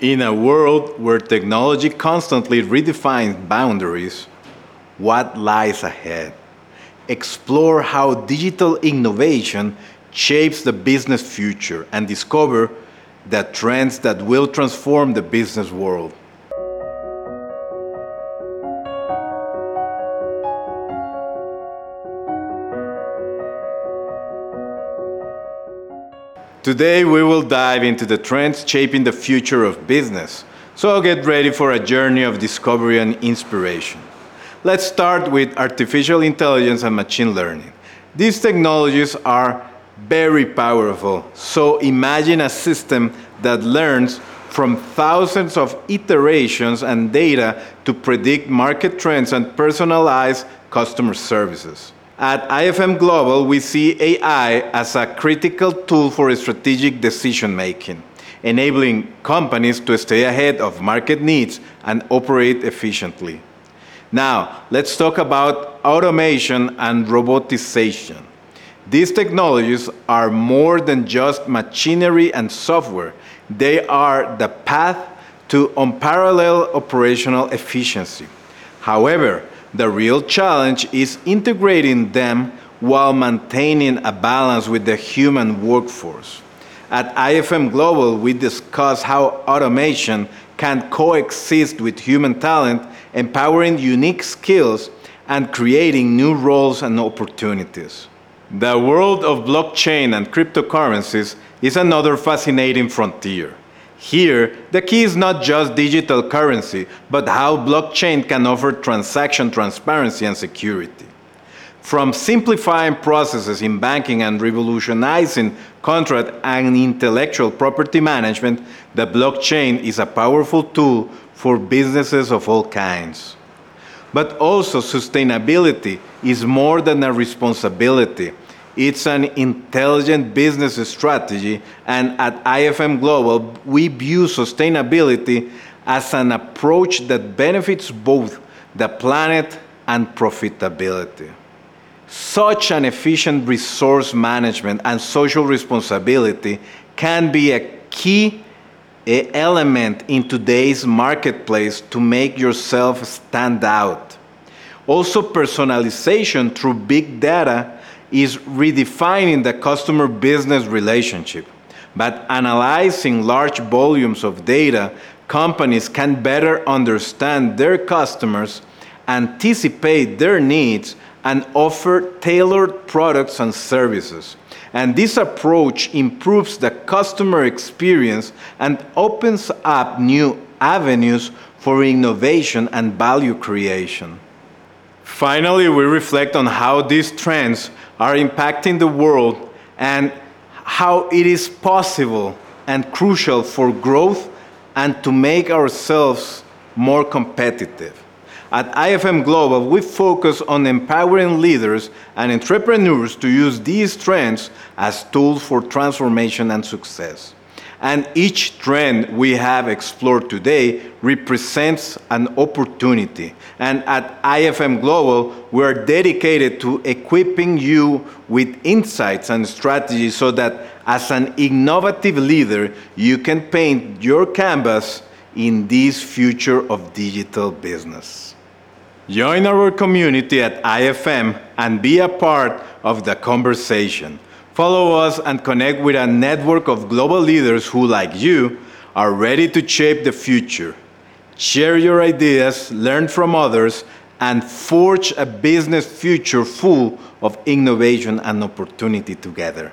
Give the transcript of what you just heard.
In a world where technology constantly redefines boundaries, what lies ahead? Explore how digital innovation shapes the business future and discover the trends that will transform the business world. Today, we will dive into the trends shaping the future of business. So get ready for a journey of discovery and inspiration. Let's start with artificial intelligence and machine learning. These technologies are very powerful. So imagine a system that learns from thousands of iterations and data to predict market trends and personalize customer services. At IFM Global, we see AI as a critical tool for strategic decision making, enabling companies to stay ahead of market needs and operate efficiently. Now, let's talk about automation and robotization. These technologies are more than just machinery and software, they are the path to unparalleled operational efficiency. However, the real challenge is integrating them while maintaining a balance with the human workforce. At IFM Global, we discuss how automation can coexist with human talent, empowering unique skills and creating new roles and opportunities. The world of blockchain and cryptocurrencies is another fascinating frontier. Here, the key is not just digital currency, but how blockchain can offer transaction transparency and security. From simplifying processes in banking and revolutionizing contract and intellectual property management, the blockchain is a powerful tool for businesses of all kinds. But also, sustainability is more than a responsibility it's an intelligent business strategy, and at IFM Global, we view sustainability as an approach that benefits both the planet and profitability. Such an efficient resource management and social responsibility can be a key element in today's marketplace to make yourself stand out. Also, personalization through big data is redefining the customer business relationship. But analyzing large volumes of data, companies can better understand their customers, anticipate their needs, and offer tailored products and services. And this approach improves the customer experience and opens up new avenues for innovation and value creation. Finally, we reflect on how these trends are impacting the world and how it is possible and crucial for growth and to make ourselves more competitive. At IFM Global, we focus on empowering leaders and entrepreneurs to use these trends as tools for transformation and success. And each trend we have explored today represents an opportunity. And at IFM Global, we are dedicated to equipping you with insights and strategies so that as an innovative leader, you can paint your canvas in this future of digital business. Join our community at IFM and be a part of the conversation. Follow us and connect with a network of global leaders who, like you, are ready to shape the future. Share your ideas, learn from others, and forge a business future full of innovation and opportunity together.